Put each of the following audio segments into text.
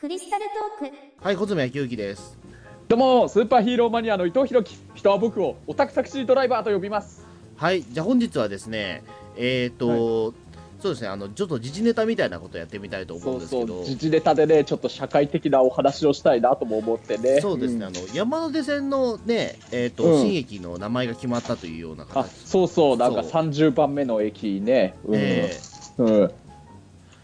クリスタルトーク。はい、小爪明之です。どうもスーパーヒーローマニアの伊藤弘樹人は僕をオタクタクシードライバーと呼びます。はい、じゃあ本日はですね、えっ、と、そうですね、あの、ちょっと時事ネタみたいなことやってみたいと思うんですけど、時事ネタでねちょっと社会的なお話をしたいなとも思ってね。そうですね、ん。あの、山手線のね、えっ、と、うん。新駅の名前が決まったというようなあ形。そうそうなんかそう。30番目の駅ね。うん、え。うん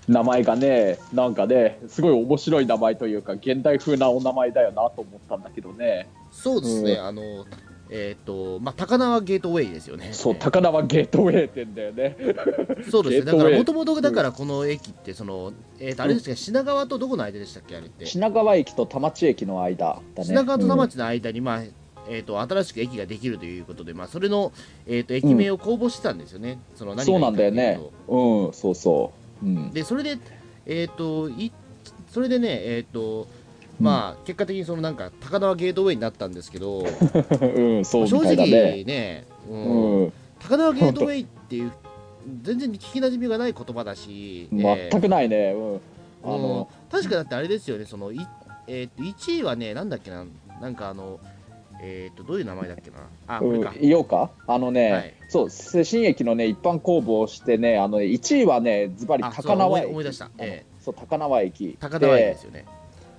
名前がねなんかねすごい面白い名前というか現代風なお名前だよなと思ったんだけどね。ーそうですね、うん。あの、えっ、と、まあ、高輪ゲートウェイですよね。そう高輪ゲートウェイ店だよね。そうですね、だから、もともとだから、この駅って、その、えっ、と、あれですか、品川とどこの間でしたっけ、あれって。品川駅と田町駅の間だね。品川と田町の間に、まあえー、と新しく駅ができるということで、まあ、それの、えー、と駅名を公募してたんですよね、そのうん何がいいかそうなんだよねうんそうそううん。でそれで、えー、といそれでね、えーとまあ、結果的にそのなんか高輪ゲートウェイになったんですけど、うん、そうみ正直ね。ね、うん。うん、高輪ゲートウェイっていう、全然聞きなじみがない言葉だし、えー全くないね。うん、あうん。の、確かだってあれですよね、そのいえー、と1位はね、なんだっけな、なんかあの、えー、とどういう名前だっけな、あ、これかうん、。言おうか？あのね、はいそう、新駅のね、一般公募をしてね、あの、1位はね、ズバリあそう高輪駅。そう、高輪駅。ー、高輪駅ですよね。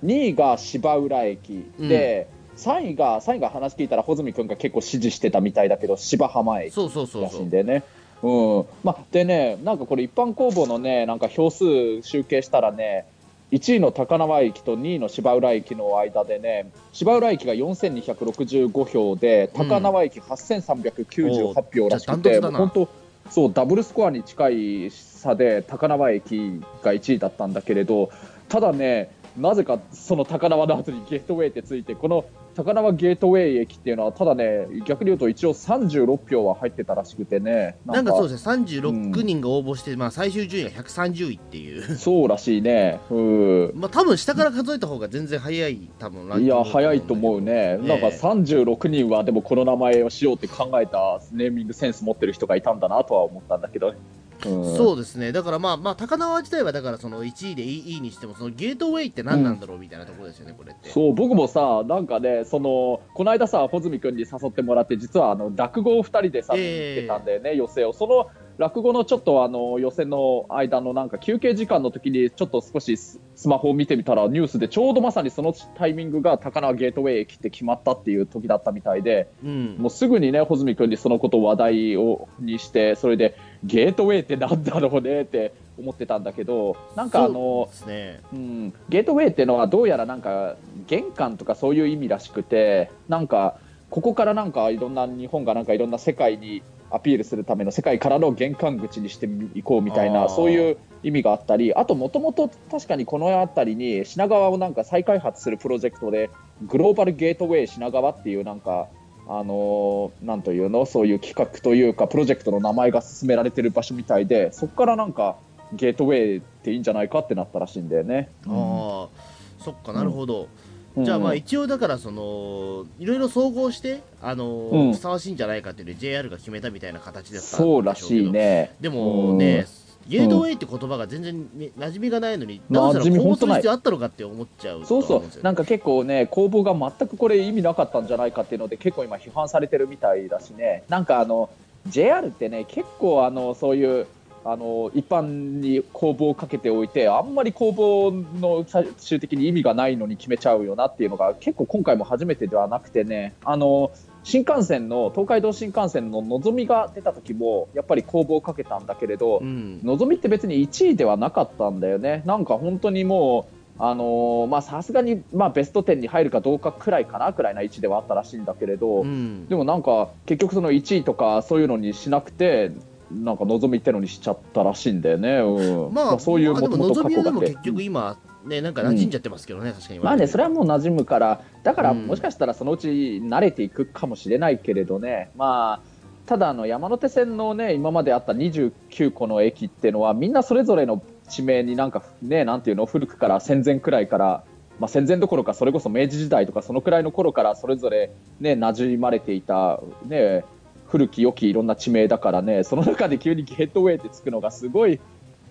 2位が芝浦駅。うんで、3位が、3位が話聞いたら、穂積君が結構支持してたみたいだけど、芝浜駅そうそうそうらしそ。いうんでね。うんまあ、でね、なんかこれ、一般公募のね、なんか票数集計したらね、1位の高輪駅と2位の芝浦駅の間でね、芝浦駅が4265票で、うん。高輪駅8398票らしくて、う本当、そう、ダブルスコアに近い差で、高輪駅が1位だったんだけれど、ただね、なぜかその高輪の後にゲートウェイってついて、この高輪ゲートウェイ駅っていうのは、ただね、逆に言うと一応36票は入ってたらしくてね、なんかそうですね、36人が応募して、まあ、最終順位が130位っていう、そうらしいね。うん。まあ多分下から数えた方が全然早い、多分ランキいや、ングだ早いと思うね。ええなんか36人はでもこの名前をしようって考えたネーミングセンス持ってる人がいたんだなとは思ったんだけどね。うん、そうですね、だからまあ、まあ、高輪自体はだからその1位でいいにしても、そのゲートウェイって何なんだろうみたいなところですよね、これって。そう僕もさ、なんかね、そのこの間さ、穂積君に誘ってもらって、実はあの落語を2人でさ、見にええ行ってたんだよね、寄席を。その落語のちょっとあの予選の間のなんか休憩時間の時にちょっと少しススマホを見てみたらニュースでちょうどまさにそのタイミングが高輪ゲートウェイ駅って決まったっていう時だったみたいで、うん、もうすぐにね、穂積君にそのことを話題をにして、それでゲートウェイってなんだろうねって思ってたんだけど、なんかあので、すね、うん、ゲートウェイってのはどうやらなんか玄関とかそういう意味らしくて、なんかここからなんかいろんな日本がなんかいろんな世界にアピールするための世界からの玄関口にしていこうみたいなそういう意味があったりあともともと確かにこの辺りに品川をなんか再開発するプロジェクトでグローバルゲートウェイ品川っていうなんかあのーなんというのそういう企画というかプロジェクトの名前が進められてる場所みたいでそこからなんかゲートウェイっていいんじゃないかってなったらしいんだよね。ああ、そっかなるほど。うんじゃあまあ一応だからそのいろいろ総合してあの、うん。ふさわしいんじゃないかっていうので JR が決めたみたいな形だったそうらしいね。でもね、ゲートウェイって言葉が全然ね馴染みがないのに、なぜ馴染み公募する必要あったのかって思っちゃうとそうそう。なんか結構ね公募が全くこれ意味なかったんじゃないかっていうので結構今批判されてるみたいだしね。なんかあの JR ってね結構あのそういうあの一般に公募をかけておいてあんまり公募の最終的に意味がないのに決めちゃうよなっていうのが結構今回も初めてではなくてね。あの新幹線の東海道新幹線ののぞみが出た時もやっぱり公募をかけたんだけれど、うん、のぞみって別に1位ではなかったんだよね、なんか本当にもう、あのーまあさすがに、まあ、ベスト10に入るかどうかくらいかなくらいな位置ではあったらしいんだけれど、うん。でもなんか結局、その1位とかそういうのにしなくて、なんかのぞみってのにしちゃったらしいんだよね、うん。まあ、そういうもともと過去が結局今、ね、なんか馴染んじゃってますけどね、確かに。まあね、それはもう馴染むから、だからうん。もしかしたらそのうち慣れていくかもしれないけれどね、まあ、ただあの山手線のね、今まであった29個の駅っていうのは、みんなそれぞれの地名になんかね、なんていうの、古くから戦前くらいから、まあ、戦前どころか、それこそ明治時代とか、そのくらいの頃からそれぞれね、馴染まれていた、ね、古き良きいろんな地名だからね、その中で急にゲートウェイってつくのがすごい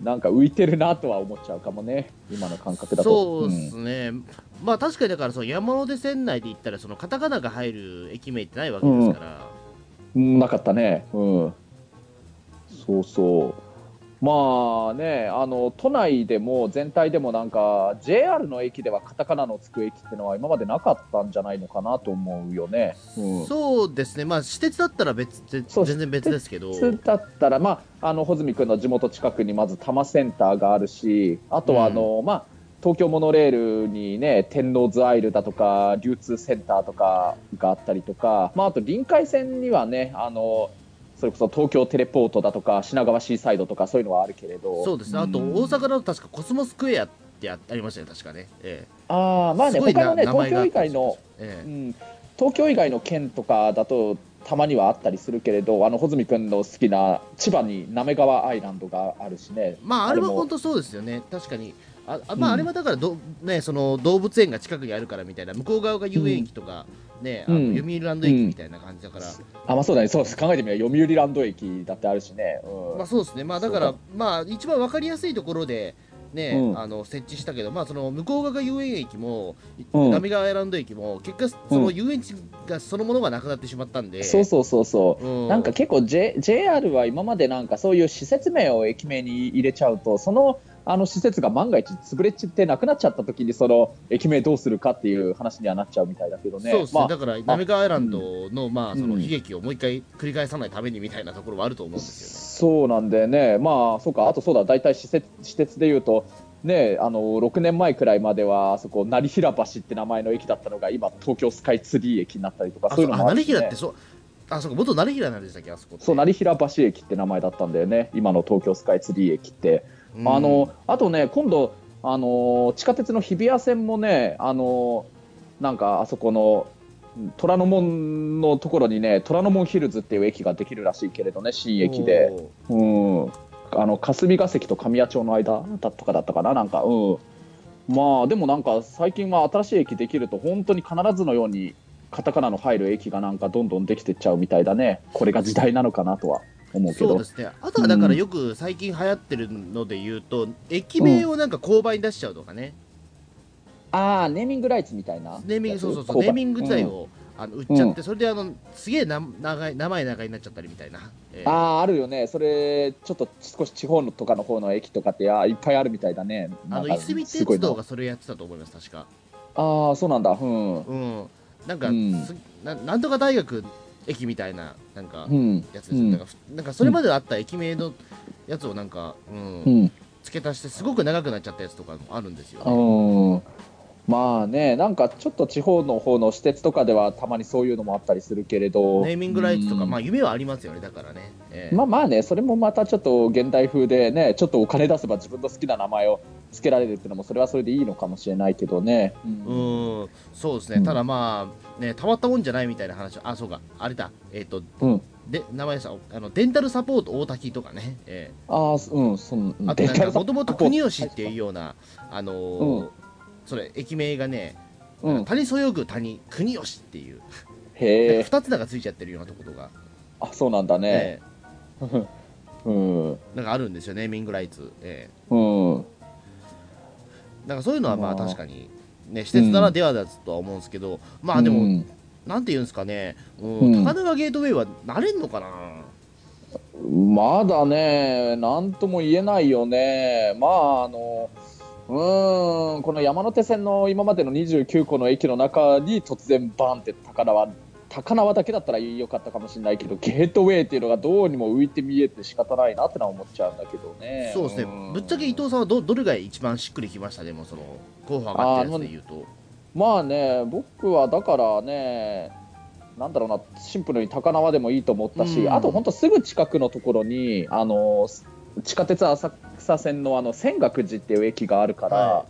なんか浮いてるなとは思っちゃうかもね、今の感覚だと。そうですね、うん、まあ確かにだからその山手線内で言ったら、そのカタカナが入る駅名ってないわけですから。うん、なかったね、うん。そうそう。まあね、あの都内でも全体でもなんか JR の駅ではカタカナのつく駅っていうのは今までなかったんじゃないのかなと思うよね。うん、そうですね、まあ、私鉄だったら別全然別ですけど。私鉄だったら、まあ、あの穂積君の地元近くにまず多摩センターがあるし、あとはあの、うん、まあ、東京モノレールにね天王洲アイルだとか流通センターとかがあったりとか、まあ、あと臨海線にはねあのそれこそ東京テレポートだとか品川シーサイドとかそういうのはあるけれど。そうですね。あと大阪だと確かコスモスクエアってありましたね確かね、ええ、ああまあね他のね東京以外の、ええ。うん、東京以外の県とかだとたまにはあったりするけれどあの穂積君の好きな千葉に滑川アイランドがあるしね。まああれは本当そうですよね。確かに。あまあ、あれはだからど、ね、その動物園が近くにあるからみたいな。向こう側が遊園駅とか、ね、あの読売ランド駅みたいな感じだから、あまあそうだね。そうです。考えてみれば読売ランド駅だってあるしね、まあそうですね。まあだからまあ一番わかりやすいところでね、うん、あの設置したけど、まあ、その向こう側が遊園駅も、うん、浪川アイランド駅も結果、その遊園地がそのものがなくなってしまったんで、そうそうそうそう、うん、なんか結構、J、JR は今までなんかそういう施設名を駅名に入れちゃうとそのあの施設が万が一潰れちってなくなっちゃった時にその駅名どうするかっていう話にはなっちゃうみたいだけどね。そうですね、まあ、だから滑川アイランドの,、まあその悲劇をもう一回繰り返さないためにみたいなところはあると思うんですよね。そうなんでね、まあそうか。あとそうだ。大体施設施設でいうと。ね、あの6年前くらいまではあそこ成平橋って名前の駅だったのが今東京スカイツリー駅になったりとかそういうのもある、ね、成平ってそう。あそうか。元成平なんでしたっけ？あそこそう成平橋駅って名前だったんだよね。今の東京スカイツリー駅ってあのあとね、今度、あの地下鉄の日比谷線もね、あのなんかあそこの虎ノ門のところにね、虎ノ門ヒルズっていう駅ができるらしいけれどね、新駅で。うん、あの霞が関と神谷町の間だとかだったかな、なんか、うん。まあでもなんか最近は新しい駅できると本当に必ずのようにカタカナの入る駅がなんかどんどんできてっちゃうみたいだね。これが時代なのかなとは思うけど。そうですね。あとはだからよく最近流行ってるので言うと、うん、駅名をなんか購買に出しちゃうとかね、うん、ああネーミングライツみたいなネーミングそうそうそう。ネーミング自体を、あの売っちゃって、それであのすげえな長い名前長いになっちゃったりみたいな、えー、あああるよね。それちょっと少し地方のとかの方の駅とかってあいっぱいあるみたいだね。あのいすみ鉄道がそれやってたと思います確か。ああそうなんだ。うん、うん、なんか、うん、ななんとか大学駅みたいななんかやつですよ、うん、なんかなんかそれまであった駅名のやつをなんか、うん、うん、付け足してすごく長くなっちゃったやつとかもあるんですよね。まあね、なんかちょっと地方の方の私鉄とかではたまにそういうのもあったりするけれど。ネーミングライツとか、うん、まあ夢はありますよね、だからね、えー、まあまあね、それもまたちょっと現代風でね、ちょっとお金出せば自分の好きな名前を付けられるっていうのも、それはそれでいいのかもしれないけどね。うん、うんそうですね、ただまあ、ね、たまったもんじゃないみたいな話、あ、そうか、あれだ、えっ、ー、と、うん。で名前さあのデンタルサポート大滝とかね、えー、ああうんそのあとなんかもともと国吉っていうようなあのーうん、それ駅名がねうん、谷そよぐ谷国吉っていう。へえ。2つ名がついちゃってるようなところが。あそうなんだね、えー、うん、なんかあるんですよネーミングライツ、えー、うん。なんかそういうのはまあ確かにね施設ならではだとは思うんですけど、うん、まあでも、うん、なんていうんですかね、うん、高輪ゲートウェイはなれんのかな？まだね、なんとも言えないよね。まあ、あの、うんこの山手線の今までの29個の駅の中に突然バーンって高輪高輪だけだったらよかったかもしれないけどゲートウェイっていうのがどうにも浮いて見えて仕方ないなってのは思っちゃうんだけどね。そうですね、うん、ぶっちゃけ伊藤さんはどどれが一番しっくりきましたでもその候補上がってるやつで言うと。まあね僕はだからねなんだろうなシンプルに高輪でもいいと思ったし、うん、あと本当すぐ近くのところにあの地下鉄浅草線のあの泉岳寺っていう駅があるから、は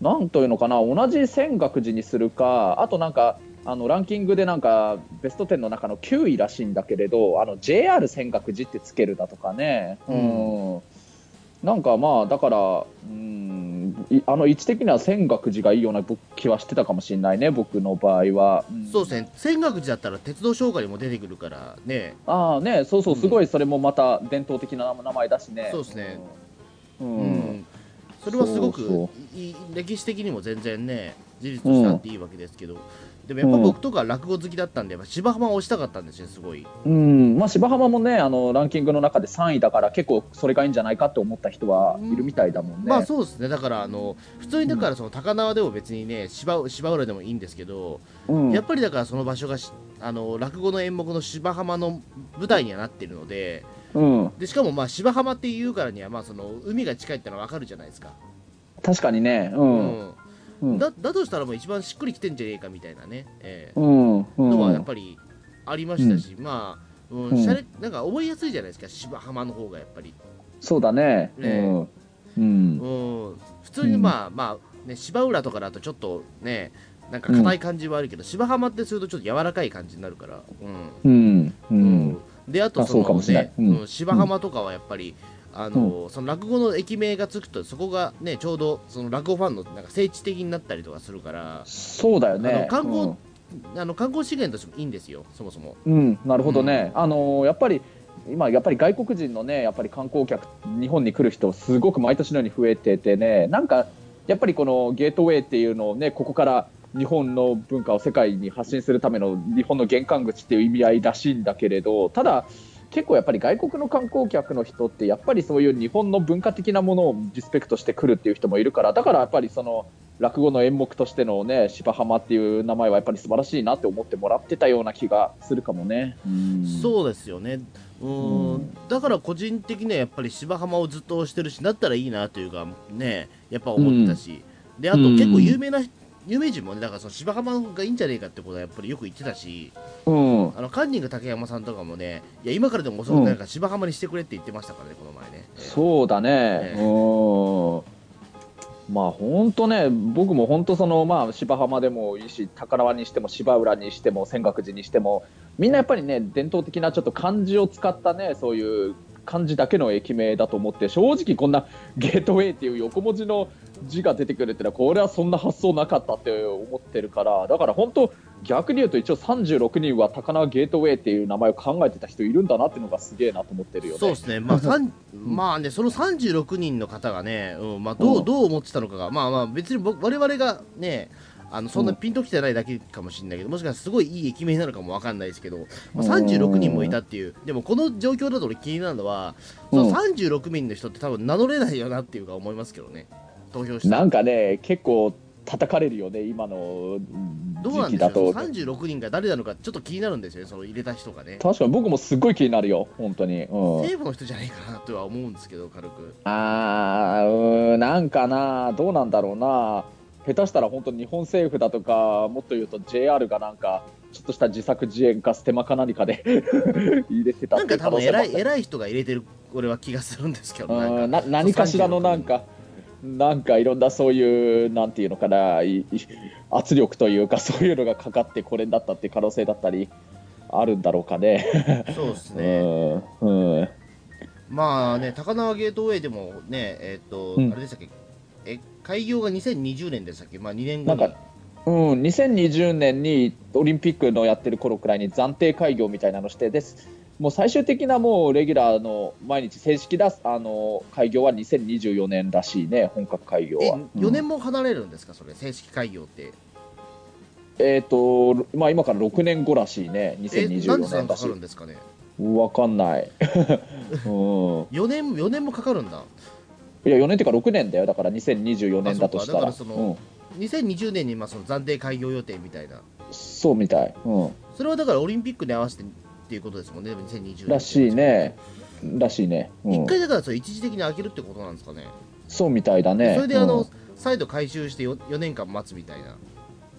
い、なんというのかな同じ泉岳寺にするかあとなんかあのランキングでなんかベスト10の中の9位らしいんだけれどあの JR 泉岳寺ってつけるだとかね、うん、なんかまあだから、うん、あの位置的には泉岳寺がいいような気はしてたかもしれないね僕の場合は、うん、そうですね。泉岳寺だったら鉄道紹介にも出てくるからね。ああね。そうそうすごいそれもまた伝統的な名前だしね、そうですね、うん、それはすごく歴史的にも全然ね事実としてあっていいわけですけど、でもやっぱ僕とか落語好きだったんで、芝浜を押したかったんですよ、すごい。うん。まあ、芝浜もねあのランキングの中で3位だから結構それがいいんじゃないかって思った人はいるみたいだもんね。まあそうですね。だからあの普通にだからその高輪でも別にね芝芝浦でもいいんですけど、うん、やっぱりだからその場所があの落語の演目の芝浜の舞台にはなってるので。うん、でしかもまあ芝浜っていうからにはまあその海が近いってのは分かるじゃないですか。確かにね、うん、うんだだとしたらもう一番しっくりきてんじゃねえかみたいなね、えーうん。のはやっぱりありましたし、まあ、うんしゃれなんか覚えやすいじゃないですか芝浜の方がやっぱり。そうだね。ねうん、うん、普通にまあ、まあね芝浦とかだとちょっとねなんか硬い感じはあるけど、芝浜ってするとちょっと柔らかい感じになるからうん、うんであとそのね、うん、芝浜とかはやっぱり、あの、うん、その落語の駅名がつくとそこがねちょうどその落語ファンのなんか聖地的になったりとかするからそうだよね。観光、うん、あの観光資源としてもいいんですよそもそも。うんなるほどね、うん、あのやっぱり今やっぱり外国人のねやっぱり観光客日本に来る人すごく毎年のように増えててねなんかやっぱりこのゲートウェイっていうのをねここから日本の文化を世界に発信するための日本の玄関口っていう意味合いらしいんだけれどただ結構やっぱり外国の観光客の人ってやっぱりそういう日本の文化的なものをリスペクトしてくるっていう人もいるからだからやっぱりその落語の演目としてのね芝浜っていう名前はやっぱり素晴らしいなって思ってもらってたような気がするかもね。うそうですよね。うん。だから個人的にはやっぱり芝浜をずっと推してるしだったらいいなというかねやっぱ思ってたし、であと結構有名な有名人もねだからその芝浜がいいんじゃねえかってことはやっぱりよく言ってたし、うん、あのカンニング竹山さんとかもねいや今からでも遅くないから芝浜にしてくれって言ってましたからねこの前ね。そうだね、うん。まあ本当ね僕も本当そのまあ芝浜でもいいし高輪にしても芝浦にしても泉岳寺にしてもみんなやっぱりね伝統的なちょっと漢字を使ったねそういう漢字だけの駅名だと思って正直こんなゲートウェイっていう横文字の字が出てくるってのはこれはそんな発想なかったって思ってるからだから本当逆に言うと一応36人は高輪ゲートウェイっていう名前を考えてた人いるんだなっていうのがすげえなと思ってるよね。そうですね。まあ、まあねその36人の方がね、うん、まあどうどう思ってたのかがまあまあ別に我々がね。あのそんなピンときてないだけかもしれないけど、もしかしたらすごいいい駅名なのかもわかんないですけど、まあ、36人もいたっていう、でもこの状況だと俺気になるのは、その36人の人って多分名乗れないよなっていうか思いますけどね。投票してなんかね結構叩かれるよね今の時期だと。どうなんで36人が誰なのかちょっと気になるんですよねその入れた人がね。確かに僕もすっごい気になるよ本当に、うん、政府の人じゃないかなとは思うんですけど軽く。ああうんなんかなどうなんだろうな下手したら本当日本政府だとかもっと言うと JR がなんかちょっとした自作自演かステマか何かで 入れてたなんか多分偉い偉い人が入れてる俺は気がするんですけどな何かしらのなんかなんかいろんなそういうなんていうのかな圧力というか そういうのがかかってこれだったって可能性だったりあるんだろうかね。そうですね、うん、うん、まあね高輪ゲートウェイでもねえっ、ー、と、うん、あれでしたっけ？え開業が2020年でしたっけ？まあ2年後に。うん、2020年にオリンピックのやってる頃くらいに暫定開業みたいなのしてですもう最終的なもうレギュラーの毎日正式だあの開業は2024年らしいね、本格開業は。4年も離れるんですか、それ、正式開業って。えっ、ー、と、まあ、今から6年後らしいね、2024年だし。かかるんですかね？わかんない。うん、4年、4年もかかるんだ。いや、4年っていうか6年だよ、だから2024年だとしたら。だからその、うん、2020年にまあその暫定開業予定みたいな。そうみたい。うん。それはだからオリンピックに合わせてっていうことですもんね、2020年。らしいね。らしいね。うん、1回だからそれ一時的に開けるってことなんですかね。そうみたいだね。それであの、うん、再度回収して 4, 4年間待つみたいな。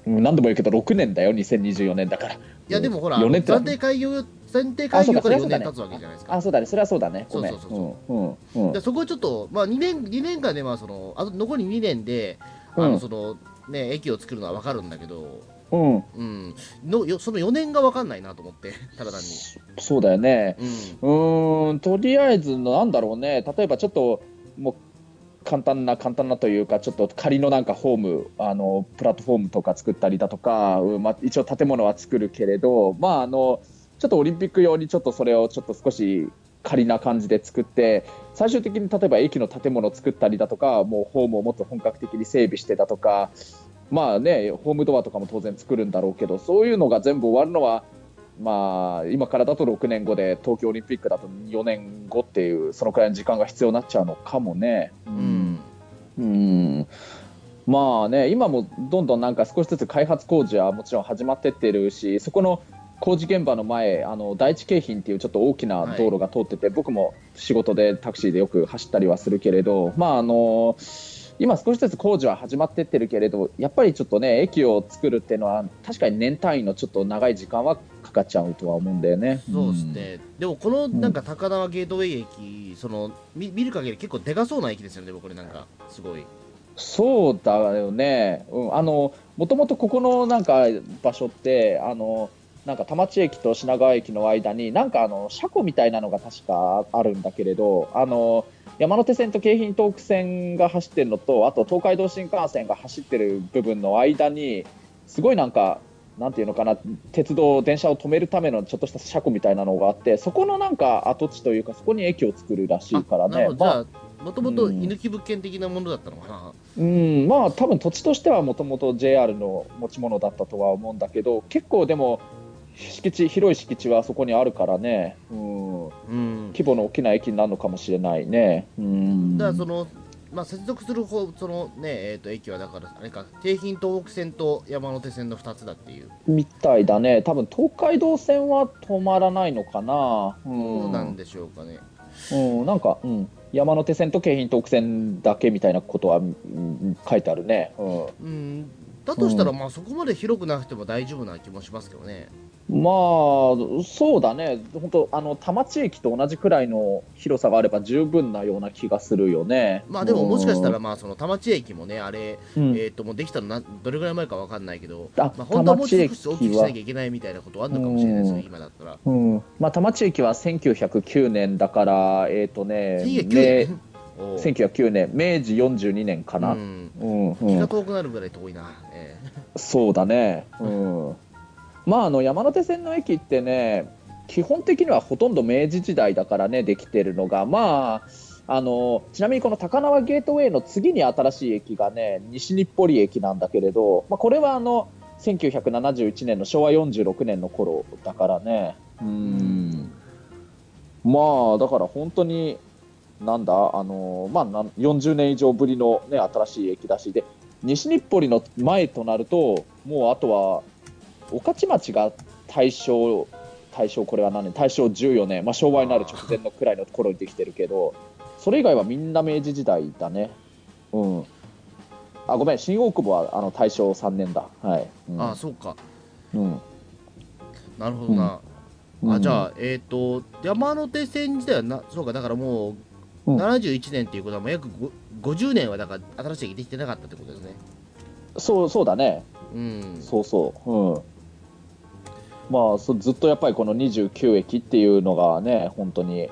何度も言うけど6年だよ2024年だからいやでもほら4年暫定開業暫定開業から4年経つわけじゃないですか。あそうだね。それはそうだね。そうそうそうそう、うんうん、そこはちょっとまあ2年2年間でまあそのあと残り2年であのその、ね駅を作るのは分かるんだけどうん、うん、のよその4年が分かんないなと思って ただ単に。そうだよね。うん。とりあえずなんだろうね。例えばちょっともう簡単な簡単なというかちょっと仮のなんかホームあのプラットフォームとか作ったりだとか、まあ、一応建物は作るけれどまああのちょっとオリンピック用にちょっとそれをちょっと少し仮な感じで作って最終的に例えば駅の建物を作ったりだとかもうホームをもっと本格的に整備してだとかまあねホームドアとかも当然作るんだろうけどそういうのが全部終わるのはまあ今からだと6年後で東京オリンピックだと4年後っていうそのくらいの時間が必要になっちゃうのかもね。うん、うん。まあね、今もどんどんなんか少しずつ開発工事はもちろん始まってってるし、そこの工事現場の前、あの第一京浜っていうちょっと大きな道路が通ってて、はい、僕も仕事でタクシーでよく走ったりはするけれど、まああの今少しずつ工事は始まってってるけれど、やっぱりちょっとね、駅を作るっていうのは、確かに年単位のちょっと長い時間はかかっちゃうとは思うんだよね。そうですね。うん、でもこのなんか高輪ゲートウェイ駅、その見見る限り結構でかそうな駅ですよね、これなんかすごい。そうだよね、うん、あのもともとここのなんか場所ってあのなんか田町駅と品川駅の間になんかあの車庫みたいなのが確かあるんだけれどあの山手線と京浜東北線が走ってるのとあと東海道新幹線が走ってる部分の間にすごいなんかなんていうのかな鉄道、電車を止めるためのちょっとした車庫みたいなのがあってそこのなんか跡地というかそこに駅を作るらしいからね。もともと居抜き物件的なものだったのかな、うん、まあ多分土地としてはもともと JR の持ち物だったとは思うんだけど結構でも敷地広い敷地はそこにあるからね、うん、うん、規模の大きな駅になるのかもしれないね。うん、だからそのまあ、接続する方そのねえー、と駅はだからあれか京浜東北線と山手線の2つだっていう。みたいだね。多分東海道線は止まらないのかな、うん、そうなんでしょうかね。うん。なんか、うん、山手線と京浜東北線だけみたいなことは、うん、書いてあるね、うん、うん、だとしたら、まあそこまで広くなくても大丈夫な気もしますけどね。まあ、そうだね、本当、あの田町駅と同じくらいの広さがあれば十分なような気がするよね。まあでも、もしかしたら、まあ、その田町駅もね、あれ、うん、えっ、ー、と、もうできたのな、どれぐらい前かわかんないけど、あまあ、本当はもう少し大きくしなきゃいけないみたいなことあるのかもしれないですよ、今だったら。うん、まあ、田町駅は1909年だから、えっ、ー、とね、1909年 1909年、明治42年かな。うん、うん、気が遠くなるぐらい遠いな。えー、そうだね。うん。まあ、あの山手線の駅ってね基本的にはほとんど明治時代だからねできてるのが。まああのちなみにこの高輪ゲートウェイの次に新しい駅がね西日暮里駅なんだけれど、まあ、これはあの1971年の昭和46年の頃だからね。うん。まあだから本当になんだ？あの、まあ、40年以上ぶりの、ね、新しい駅だしで西日暮里の前となるともうあとは御徒町が大正大正これは何？年大正14年、まあ、昭和になる直前のくらいの頃にできてるけどそれ以外はみんな明治時代だね。うん。あごめん新大久保はあの大正3年だ。はい、うん、あそうか。うん。なるほどな、うん、あじゃあえっ、ー、と山手線自体はなそうかだからもう71年っていうことはもう約50年はだから新しい駅できてなかったってことですね。そうそうだね。うん。そうそう。うん。まあ、ずっとやっぱりこの29駅っていうのがね、本当に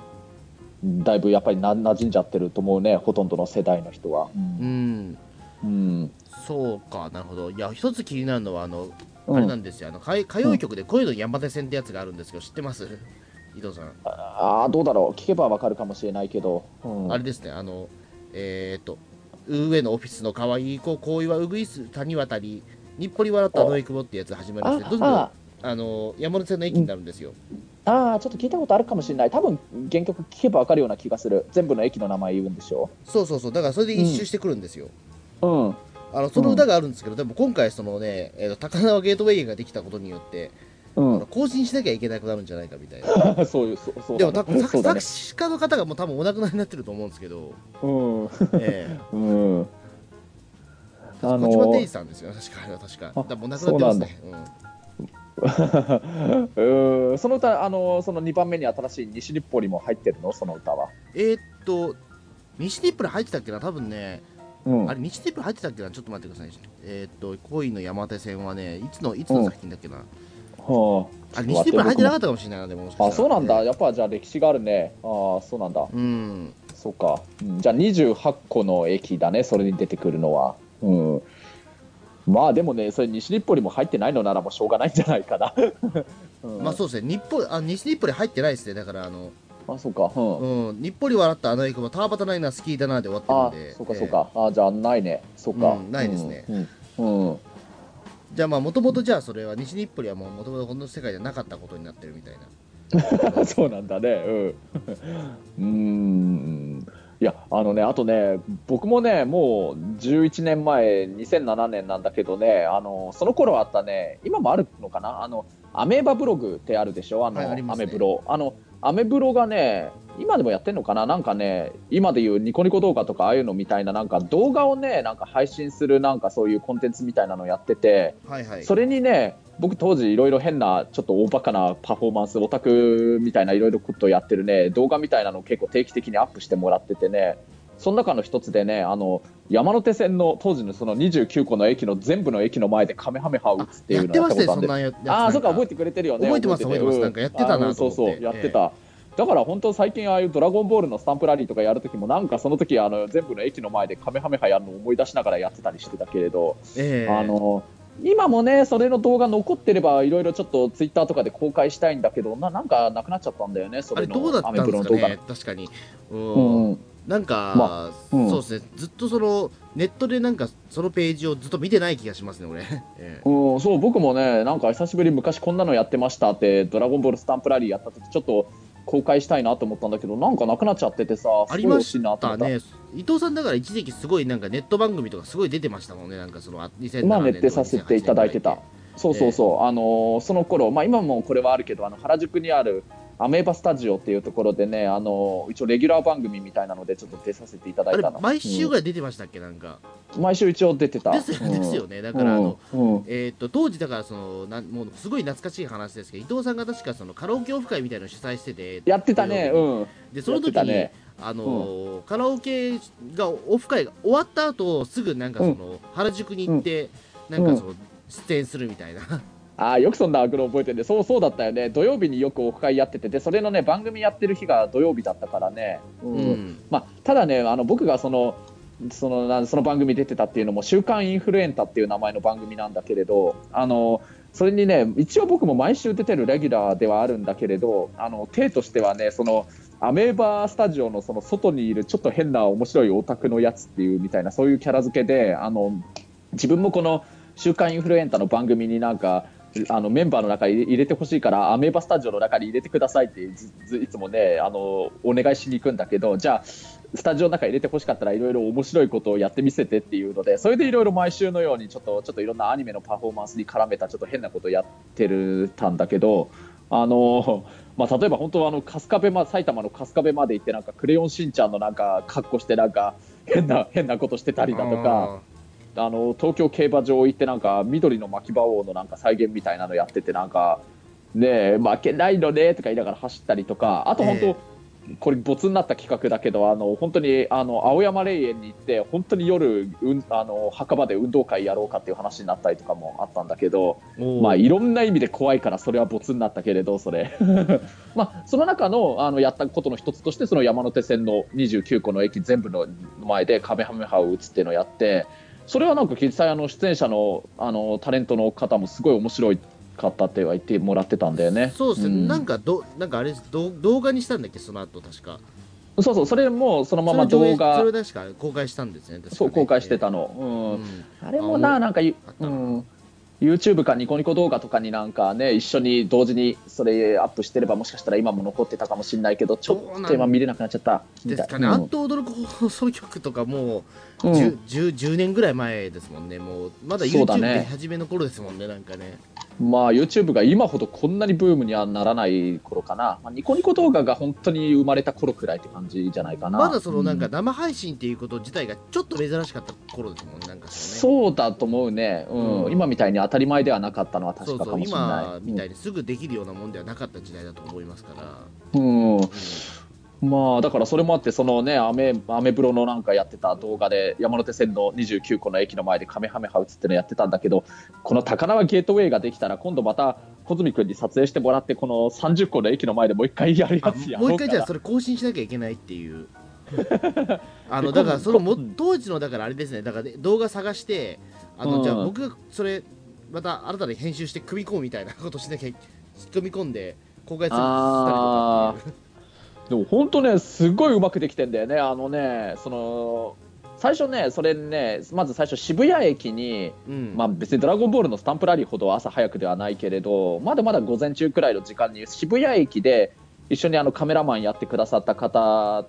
だいぶやっぱりな馴染んじゃってると思うね、ほとんどの世代の人は。うん、うん、そうか、なるほど。いや、一つ気になるのは、あの、あれなんですよ、あの歌歌謡曲で恋の山手線ってやつがあるんですけど、知ってます？伊藤さん。ああ、どうだろう、聞けばわかるかもしれないけど。うん、あれですね、あの、えー、っと、上のオフィスの可愛い子、恋はうぐいす谷渡り、日暮里笑った野久保ってやつ始まりまして、どんどんあの山手線の駅になるんですよ、うん、ああちょっと聞いたことあるかもしれない。多分原曲聞けば分かるような気がする。全部の駅の名前言うんでしょそうそうそうだからそれで一周してくるんですよ、うん、うん、あのその歌があるんですけど、でも今回そのね、えー、高輪ゲートウェイができたことによってうん、更新しなきゃいけなくなるんじゃないかみたいな。そういうそうそう、ね、でもた作作詞家の方がもう多分お亡くなりになってると思うんですけど。うん。ええ。うん。あのー、小島定さんですよ確か。あれは確かだもう亡くなってますね。うん うその歌あのその2番目に新しい西日暮里も入ってるの？その歌は。えー、っと西日暮里入ってたっけな？多分ね、うん、あれ西日暮里入ってたっけな？ちょっと待ってくださいえー、っと恋の山手線はねいつのいつの作品だっけな、うんはあ、あれ西日暮里入ってなかったかもしれないなでもあそうなんだ。やっぱじゃあ歴史があるね。ああそうなんだ。うん。そうか、うん、じゃあ28個の駅だねそれに出てくるのは。うん。まあでもね、それ西日暮里も入ってないのならもうしょうがないんじゃないかな。うん、まあそうですね、日暮あ西日暮里入ってないですね、だからあの、あそうか。うん、うん、にっぽり笑ったあの役も川端ないな好きだなで終わってるんで。そうかそうか、えー、あじゃあないね。そうか、うん、ないですね、うん、うんじゃあまあもともとじゃあそれは西日暮里はもともとこの世界じゃなかったことになってるみたいな。そうなんだね。うん。うん。いやあのねあとね僕もねもう11年前2007年なんだけどねあのその頃あったね今もあるのかな？あのアメーバブログってあるでしょ？あの、はいあね、アメブロ。あのアメブロがね今でもやってんのかな？なんかね、今でいうニコニコ動画とかああいうのみたいな、なんか動画をね、なんか配信するなんかそういうコンテンツみたいなのをやってて、はいはい、それにね、僕当時いろいろ変な、ちょっと大バカなパフォーマンス、オタクみたいないろいろことやってるね、動画みたいなのを結構定期的にアップしてもらっててね、その中の一つでね、あの、山手線の当時のその29個の駅の全部の駅の前でカメハメハを打つっていうのをやったことあるんで。ああ、そうか、覚えてくれてるよね。覚えてます、覚えてます。なんかやってたなそうそう、やってた。えーだから本当最近ああいうドラゴンボールのスタンプラリーとかやるときもなんかその時あの全部の駅の前でカメハメハやるのを思い出しながらやってたりしてたけれど、えー、あの今もねそれの動画残ってればいろいろちょっとツイッターとかで公開したいんだけどななんかなくなっちゃったんだよねそれのアメブロの動画、ね、確かに。うん、なんか、まあうん、そうですね。ずっとそのネットでなんかそのページをずっと見てない気がしますね俺、えー、うんそう僕もねなんか久しぶり昔こんなのやってましたってドラゴンボールスタンプラリーやった時ちょっと公開したいなと思ったんだけどなんかなくなっちゃっててさありましたね。伊藤さんだから一時期すごいなんかネット番組とかすごい出てましたもんね。なんかその2007年まあ熱出させていただいてた。そうそうそう、えー、あのー、その頃まあ今もこれはあるけどあの原宿にあるアメーバスタジオっていうところでね、あの一応レギュラー番組みたいなのでちょっと出させていただいたの。毎週ぐらい出てましたっけ、うん、なん。か毎週一応出てた。ですよ,、ねだからあの、うん、えー、っと当時だからそのなんもうすごい懐かしい話ですけど伊藤さんが確かそのカラオケオフ会みたいなの主催しててやってたね。うん。でその時に、ね、あの、うん、カラオケがオフ会が終わった後すぐなんかその、原宿に行って、なんかその出演するみたいなあよくそんなアグロ覚えてるそうそうだったよね。土曜日によくオフ会やってて。でそれのね番組やってる日が土曜日だったからね、うん、うん、まあ、ただねあの僕がそのそのその番組出てたっていうのも「週刊インフルエンタ」っていう名前の番組なんだけれどあのそれにね一応僕も毎週出てるレギュラーではあるんだけれどあの体としてはねそのアメーバースタジオのその外にいるちょっと変な面白いオタクのやつっていうみたいなそういうキャラ付けであの自分もこの「週刊インフルエンタ」の番組になんかあのメンバーの中に入れてほしいからアメーバスタジオの中に入れてくださいっていつもねあのお願いしに行くんだけどじゃあスタジオの中に入れてほしかったらいろいろ面白いことをやってみせてっていうのでそれでいろいろ毎週のようにちょっとちょっといろんなアニメのパフォーマンスに絡めたちょっと変なことをやってるたんだけどあのまあ、例えば本当はあの春日部、ま、埼玉の春日部まで行ってなんかクレヨンしんちゃんのなんか格好してなんか変な変なことしてたりだとかあの東京競馬場行ってなんか緑の牧場王のなんか再現みたいなのやっててなんかね負けないのねとか言いながら走ったりとかあと本当、えー、これ没になった企画だけどあの本当にあの青山霊園に行って本当に夜、うん、あの墓場で運動会やろうかっていう話になったりとかもあったんだけどまあいろんな意味で怖いからそれは没になったけれどそれ。まあその中のあのやったことの一つとしてその山手線の29個の駅全部の前でカメハメハを打つっていうのをやってそれはなんか実際あの出演者のあのタレントの方もすごい面白いかったって言ってもらってたんだよね。そうですね、うん、なんかどなんかあれど動画にしたんだっけ？その後確か。そうそうそれもそのまま動画。それ確か公開したんですね、ね、そう公開してたの、うん、うん、あれもななんかうん YouTube かニコニコ動画とかになんかね一緒に同時にそれアップしてればもしかしたら今も残ってたかもしれないけどちょっと今見れなくなっちゃったです。かね、うん、あっと驚く放送局とかもう 10,、うん、10, 10年ぐらい前ですもんね。もうまだ YouTube で初めの頃ですもんねなんかねまあ YouTube が今ほどこんなにブームにはならない頃かな、まあ、ニコニコ動画が本当に生まれた頃くらいって感じじゃないかな。まだそのなんか生配信っていうこと自体がちょっと珍しかった頃ですもんね。なんかそ,、うだと思うね、うん、うん、今みたいに当たり前ではなかったのは確かかもしれない。今みたいにすぐできるようなもんではなかった時代だと思いますから。うん、うんまあだからそれもあってそのねアメアメブロのなんかやってた動画で山手線の29個の駅の前でカメハメハ打つってのやってたんだけどこの高輪ゲートウェイができたら今度また小泉君に撮影してもらってこの30個の駅の前でもう一回やるやつやもう一回じゃあそれ更新しなきゃいけないっていう。あのだからそのも当時のだからあれですね。だから動画探してあの、じゃあ僕がそれまた新たに編集して組み込むみたいなことしなきゃ組み込んで公開するとでも本当ねすごいうまくできてんだよね。あのねその最初ね、それね、まず最初、渋谷駅に、うん、まあ、別にドラゴンボールのスタンプラリーほど朝早くではないけれど、まだまだ午前中くらいの時間に、渋谷駅で一緒にあのカメラマンやってくださった方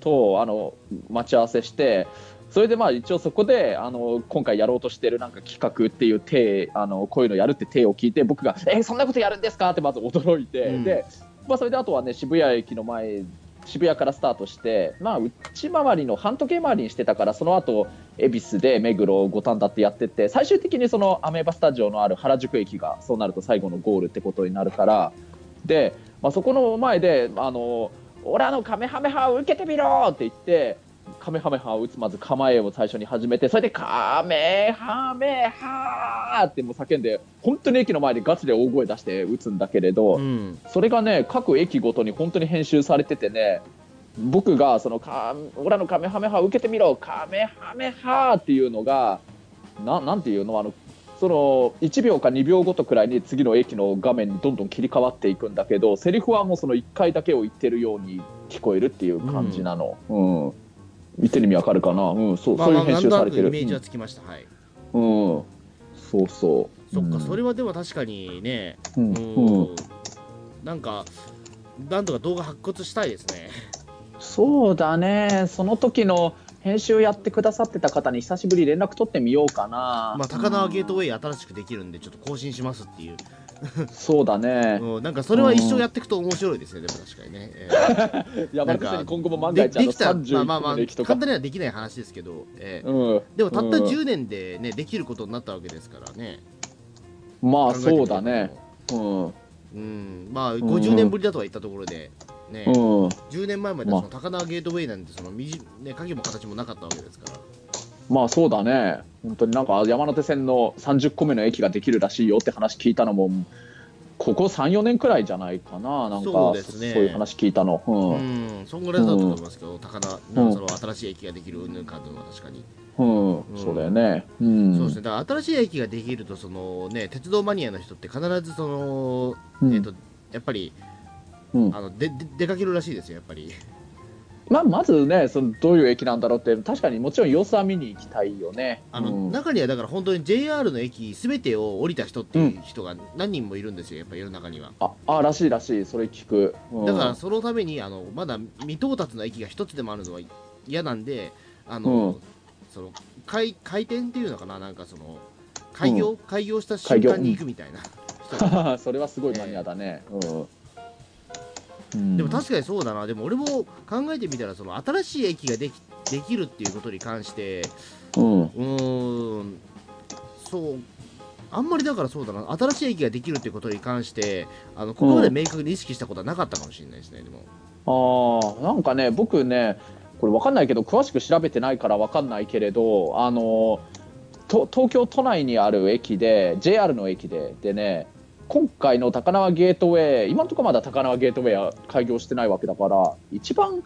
とあの待ち合わせして、それでまあ一応そこであの今回やろうとしてるなんか企画っていう手あのこういうのやるって手を聞いて僕がえそんなことやるんですか？ってまず驚いて、うん、でまあ、それであとはね渋谷駅の前渋谷からスタートして、まあ、内回りの半時計回りにしてたからその後恵比寿で目黒五反田ってやってて最終的にそのアメーバスタジオのある原宿駅がそうなると最後のゴールってことになるからで、まあ、そこの前であの「俺あのカメハメハを受けてみろ!」って言ってカメハメハを打つまず構えを最初に始めてそれでカメハメハってもう叫んで本当に駅の前でガチで大声出して打つんだけれど、うん、それがね各駅ごとに本当に編集されててね僕がそのカオラのカメハメハを受けてみろカメハメハっていうのがななんていうのあのその1秒か2秒ごとくらいに次の駅の画面にどんどん切り替わっていくんだけどセリフはもうその1回だけを言ってるように聞こえるっていう感じなの。うん、うん見てる意味わかるかな、うん、そう、まあ、そういう編集されてる。イメージはつきました、はい。うん、そうそう。そっか、それはでも確かにね、うん、うん、なんか、なんとか動画発掘したいですね。そうだね、その時の編集やってくださってた方に久しぶり連絡取ってみようかな。まあ、高輪ゲートウェイ新しくできるんで、ちょっと更新しますっていう。そうだね、うん、なんかそれは一生やっていくと面白いですね、でも確かにね。えー、山手線に今後も万が一できたまあまあまあ、簡単にはできない話ですけど、えーうん、でもたった10年でね、できることになったわけですからね。まあそうだね。うん。うん、まあ50年ぶりだとは言ったところで、ね、うん、10年前までその高輪ゲートウェイなんてその、ね、影も形もなかったわけですから。まあそうだね、本当になんか山手線の30個目の駅ができるらしいよって話聞いたのも、ここ3、4年くらいじゃないかな、なんかそうです、ね、そういう話聞いたの。うん、うん。そんぐらいだと思いますけど、うん、高田、その新しい駅ができるうんぬんかんぬんは確かに。うん、うん、そうだよね、うん、そうですね、だから新しい駅ができると、そのね、鉄道マニアの人って必ずその、えーとやっぱり、あので出かけるらしいですよ、やっぱり。まあ、まずねそのどういう駅なんだろうって確かにもちろん様子は見に行きたいよね。あの、うん、中にはだから本当に JR の駅すべてを降りた人っていう人が何人もいるんですよやっぱ世の中には。ああらしいらしい。それ聞く、うん、だからそのためにあのまだ未到達の駅が一つでもあるのは嫌なんであの、うん、その開開店っていうのかななんかその開業、開業した瞬間に行くみたいな、それはすごいマニアだね、えーでも確かにそうだな。でも俺も考えてみたらその新しい駅ができできるっていうことに関してうん。うん。そう。あんまりだからそうだな。新しい駅ができるっていうことに関してあのここまで明確に意識したことはなかったかもしれないですね、でも。あなんかね僕ねこれ分かんないけど詳しく調べてないから分かんないけれどあの東京都内にある駅で JR の駅ででね今回の高輪ゲートウェイ、今のところまだ高輪ゲートウェイは開業してないわけだから、一番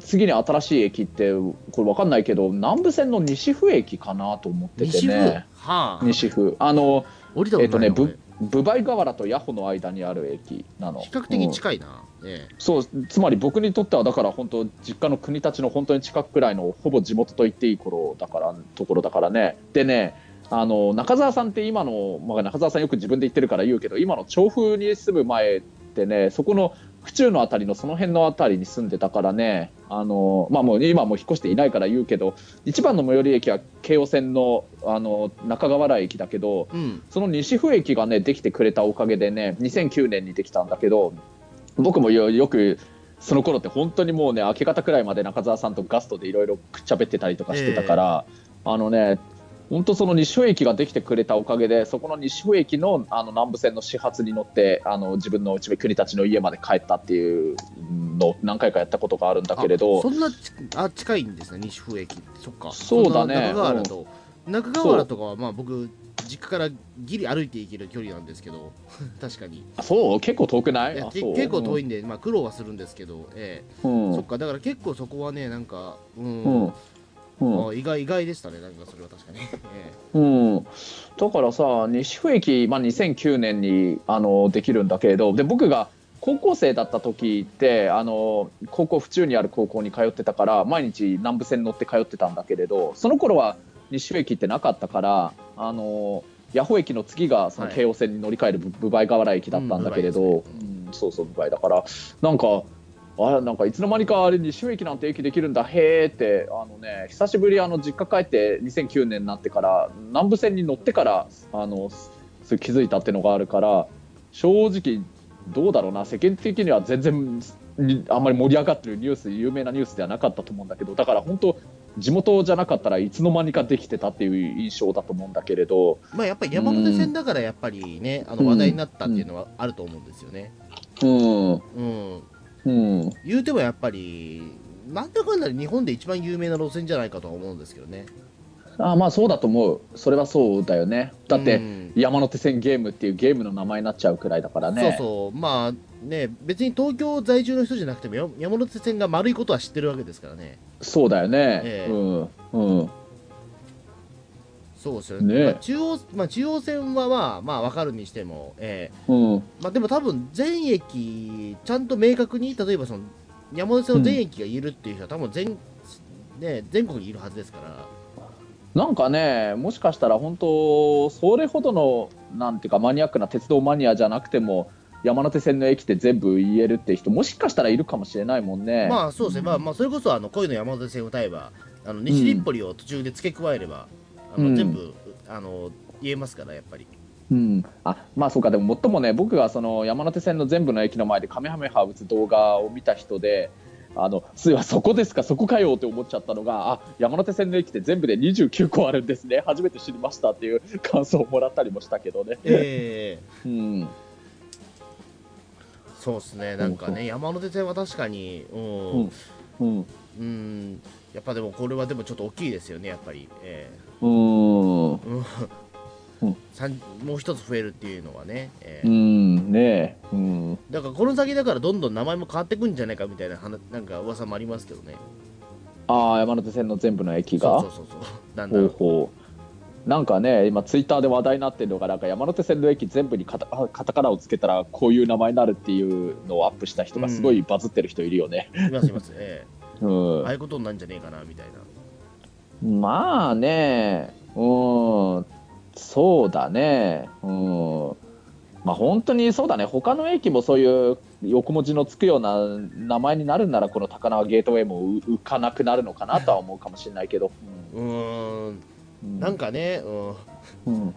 次に新しい駅って、これ分かんないけど、南武線の西府駅かなと思っててね。はあ、西府。あの、えっ、ー、とね、ぶ部梅河原と八穂の間にある駅なの。比較的近いな、うん、そうつまり僕にとってはだから本当実家の国立の本当に近くくらいのほぼ地元と言っていい頃だからところだからね。でねあの中澤さんって今の、まあ、中澤さんよく自分で言ってるから言うけど今の調布に住む前ってねそこの府中の辺りのその辺の辺りに住んでたからねあの、まあ、もう今も引っ越していないから言うけど一番の最寄り駅は京王線のあの中川原駅だけど、うん、その西府駅がねできてくれたおかげでね2009年にできたんだけど僕もよくその頃って本当にもうね明け方くらいまで中澤さんとガストでいろいろくっちゃべってたりとかしてたから、えー、あのね本当その西尾駅ができてくれたおかげでそこの西尾駅のあの南武線の始発に乗ってあの自分の内部国たちの家まで帰ったっていうのを何回かやったことがあるんだけれど。そんなあ近いんですね西尾駅そっか。そうだね。中川原と、うん、中川原とかはまあ僕実家からギリ歩いて行ける距離なんですけど 確かに。そう？結構遠くない？結構遠いんで、まあ、苦労はするんですけど、ええ、うん、そっかだから結構そこはねなんかうん、うんうん、意外意外でしたね、なんかそれは確かに。うん、だからさ、西府駅、まあ、2009年にあのできるんだけれど、で僕が高校生だった時ってあの高校府中にある高校に通ってたから毎日南武線乗って通ってたんだけれどその頃は西尾駅ってなかったからあの八穂駅の次がその京王線に乗り換える分倍河原駅だったんだけれど、はいうん、そうそう分倍だからなんかあなんかいつの間にかあれ西尾駅なんて駅できるんだ。へーってあのね久しぶりあの実家帰って2009年になってから南武線に乗ってからあの気づいたっていうのがあるから正直どうだろうな。世間的には全然あんまり盛り上がってるニュース有名なニュースではなかったと思うんだけどだから本当地元じゃなかったらいつの間にかできてたっていう印象だと思うんだけれど、まあ、やっぱり山手線だからやっぱりね、うん、あの話題になったっていうのはあると思うんですよね。うん、うん。うん、言うてもやっぱりなんだかんだ日本で一番有名な路線じゃないかとは思うんですけどね。あまあそうだと思う。それはそうだよね。だって、山手線ゲームっていうゲームの名前になっちゃうくらいだからね。そうそう。まあね別に東京在住の人じゃなくても山手線が丸いことは知ってるわけですからね。そうだよね、えー、うん。うんそうですよね、ね。まあ、中央まあ、中央線はまあまあ分かるにしても、えーうん。まあ、でも多分全駅ちゃんと明確に例えばその山手線の全駅がいるっていう人は多分全,、ね、全国にいるはずですから。なんかね、もしかしたら本当、それほどのなんていうかマニアックな鉄道マニアじゃなくても、山手線の駅って全部言えるって人、もしかしたらいるかもしれないもんね。まあそうですね、まあ、まあそれこそあの恋の山手線を歌えば、あの西日暮里を途中で付け加えれば、うん、あの全部あの言えますから、やっぱり。うん、あまあそうか。でも最もね僕がその山手線の全部の駅の前でカメハメハ打つ動画を見た人であのすいませんそこですか？そこかよって思っちゃったのがあ山手線の駅って全部で29個あるんですね。初めて知りましたっていう感想をもらったりもしたけどね。えー、うん。そうですね。なんかね、山手線は確かにうん、うん、うん、やっぱでもこれはでもちょっと大きいですよねやっぱり、えー、うん。もう一つ増えるっていうのはね、えー、うん。ねうん。だからこの先だからどんどん名前も変わってくんじゃないかみたいななんか噂もありますけどね。ああ山手線の全部の駅が。そうそうそうだんだんほうなんかね今ツイッターで話題になってるのがなんか山手線の駅全部にカタカタカナをつけたらこういう名前になるっていうのをアップした人がすごいバズってる人いるよね、うん、いますいます。ええ。うん、ああいうことになんじゃねえかなみたいなまあねうんそうだね。うん。まあ本当にそうだね。他の駅もそういう横文字のつくような名前になるなら、この高輪ゲートウェイも浮かなくなるのかなとは思うかもしれないけど。うん。うんなんかね、うん。うん、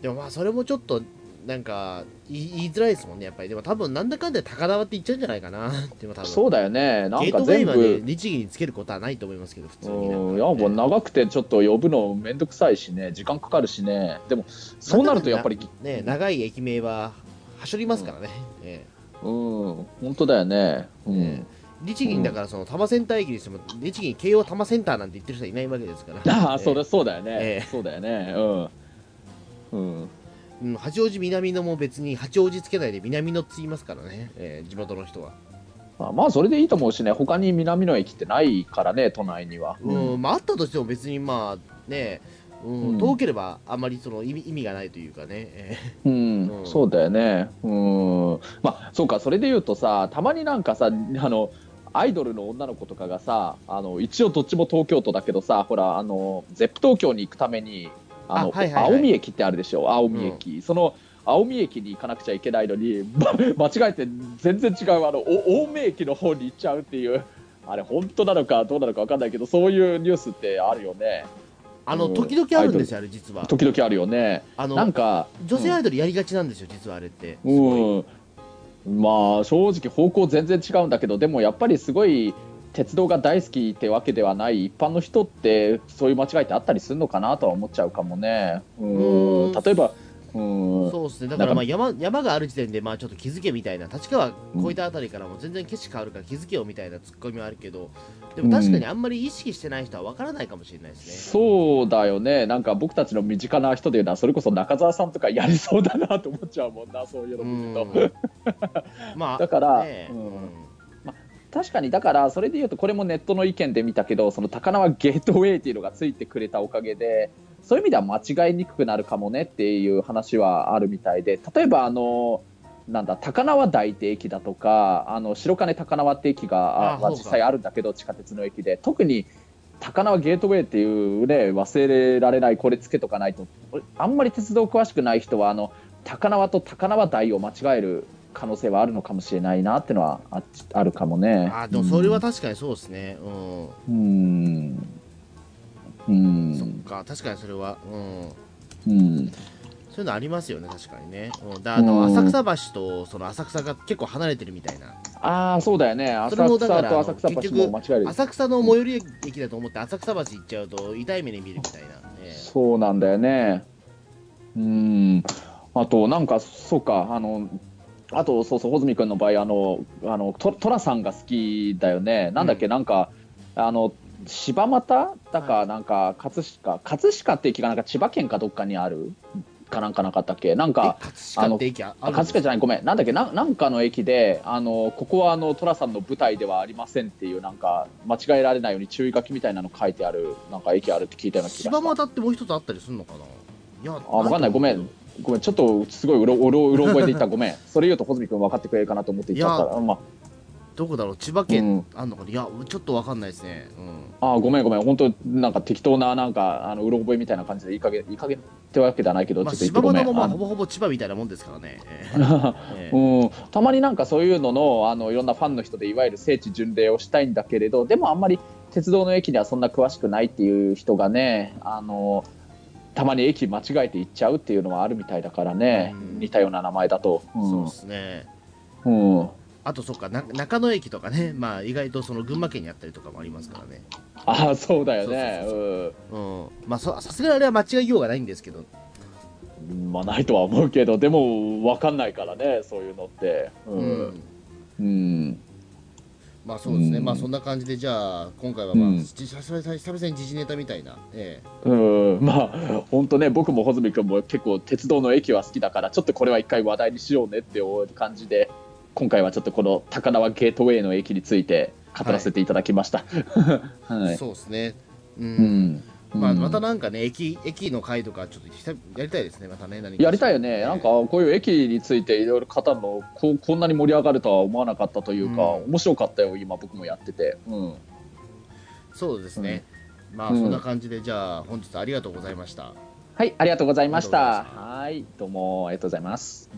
でもまあそれもちょっとなんか言いづらいですもんね、やっぱり。でも多分なんだかんだ高輪って言っちゃうんじゃないかな。でも多分そうだよね。なんか全部。律儀につけることはないと思いますけど、普通に、ね。いや、もう長くてちょっと呼ぶのめんどくさいしね、時間かかるしね。でも、そうなるとやっぱり。ね、長い駅名は、はしょりますからね。うん、うん、本当だよね。うん。律儀だからその多摩センター駅にしても律儀慶応多摩センターなんて言ってる人はいないわけですからああ、それそうだよね、えー、そうだよねうんうんうん、八王子南野も別に八王子つけないで南野って言いますからね、えー、地元の人は。まあ、まあそれでいいと思うしね、他に南の駅ってないからね、都内には。うん、まあ、あったとしても別にまあね、うん、遠ければあまりその意味意味がないというかね、うん、うん、そうだよね、うん、まあそうか、それで言うとさ、たまになんかさ、あのアイドルの女の子とかがさ、あの一応どっちも東京都だけどさ、ほら、あのゼップ東京に行くために、あの、はいはいはい、青海駅ってあるでしょ？青海駅、うん、その青海駅に行かなくちゃいけないのに、間違えて全然違うあの青梅駅の方に行っちゃうっていうあれ本当なのかどうなのか分かんないけどそういうニュースってあるよね。あの、時々あるんですよ、あれ実は。時々あるよね。あのなんか女性アイドルやりがちなんですよ、うん、実はあれって。うん。まあ正直方向全然違うんだけどでもやっぱりすごい鉄道が大好きってわけではない一般の人ってそういう間違いってあったりするのかなとは思っちゃうかもね。うん。例えばうん。そうですね。だからまあ山山がある時点でまあちょっと気づけみたいな立川越えたあたりからも全然景色変わるから気づけよみたいなツッコミはあるけどでも確かにあんまり意識してない人は分からないかもしれないですね、そうだよね。なんか僕たちの身近な人でいうのはそれこそ中澤さんとかやりそうだなと思っちゃうもんなそういうの見ると。まあ だから、ね、うん確かに。だからそれで言うとこれもネットの意見で見たけどその高輪ゲートウェイっていうのがついてくれたおかげでそういう意味では間違いにくくなるかもねっていう話はあるみたいで例えばあのなんだ高輪台って駅だとかあの白金高輪って駅があ実際あるんだけど地下鉄の駅で特に高輪ゲートウェイっていうね忘れられないこれつけとかないとあんまり鉄道詳しくない人はあの高輪と高輪台を間違える可能性はあるのかもしれないなっていうのはああるかもねあでもそれは確かにそうですねうんうんそっか確かにそれはうん、うんそういうのありますよね、確かにね。うん、だあの、浅草橋とその浅草が結構離れてるみたいな。ああ、そうだよね。浅草と浅草橋も間違える。浅草の最寄り駅だと思って浅草橋行っちゃうと痛い目に見るみたいな、ね。そうなんだよね。うん。あと、なんか、そうか、あの、あと、そうそう、穂積君の場合、あの、あの、トトラさんが好きだよね。なんだっけ、うん、なんか、あの、柴又？だか、なんか、葛飾、葛飾って駅がなんか千葉県かどっかにある？かなんかなかったっけ？なんかあの葛飾じゃない。ごめん。なんだっけ？ななんかの駅であのここはあの寅さんの舞台ではありませんっていうなんか間違えられないように注意書きみたいなの書いてあるなんか駅あるって聞いたような気が柴又ってもう一つあったりするのかな？いやあ分かんない。ごめんごめんちょっとすごいうろうろうろ覚えで言った。ごめん。それ言うと穂積君分かってくれるかなと思って言っちゃったらまあ。どこだろう？千葉県あんのかな、うん、いやちょっと分かんないですね、うん、あごめんごめん。本当なんか適当ななんかあのうろ覚えみたいな感じでいい加減いい加減ってわけではないけど、まあ、ちょっと柴又もまあほぼほぼ千葉みたいなもんですからね、えー、うん、たまになんかそういうののあのいろんなファンの人でいわゆる聖地巡礼をしたいんだけれどでもあんまり鉄道の駅にはそんな詳しくないっていう人がねあのたまに駅間違えて行っちゃうっていうのはあるみたいだからね、うん、似たような名前だと、うん、そうですね。うん。あとそっか。中野駅とかね、まあ、意外とその群馬県にあったりとかもありますからね。ああそうだよね。うん。まあさすがにあれは間違いようがないんですけど。まあないとは思うけどでも分かんないからねそういうのって。うん、うん、まあそうですね、まあそんな感じでじゃあ今回はまあ、うん、久々に時事ネタみたいな、ええ、うん。まあ本当ね僕も穂積君も結構鉄道の駅は好きだからちょっとこれは一回話題にしようねっていう感じで今回はちょっとこの高輪ゲートウェイの駅について語らせていただきました。はい、はい、そうですね。うん。うん、まあ、またなんかね、駅、駅の会とか、ちょっとやりたいですね、またね、何やりたいよね、なんかこういう駅についていろいろ語るのこ、こんなに盛り上がるとは思わなかったというか、うん、面白かったよ、今、僕もやってて。うん、そうですね、うん、まあ、そんな感じで、じゃあ、本日ありがとうございました。はい、ありがとうございました。はい、どうもありがとうございます。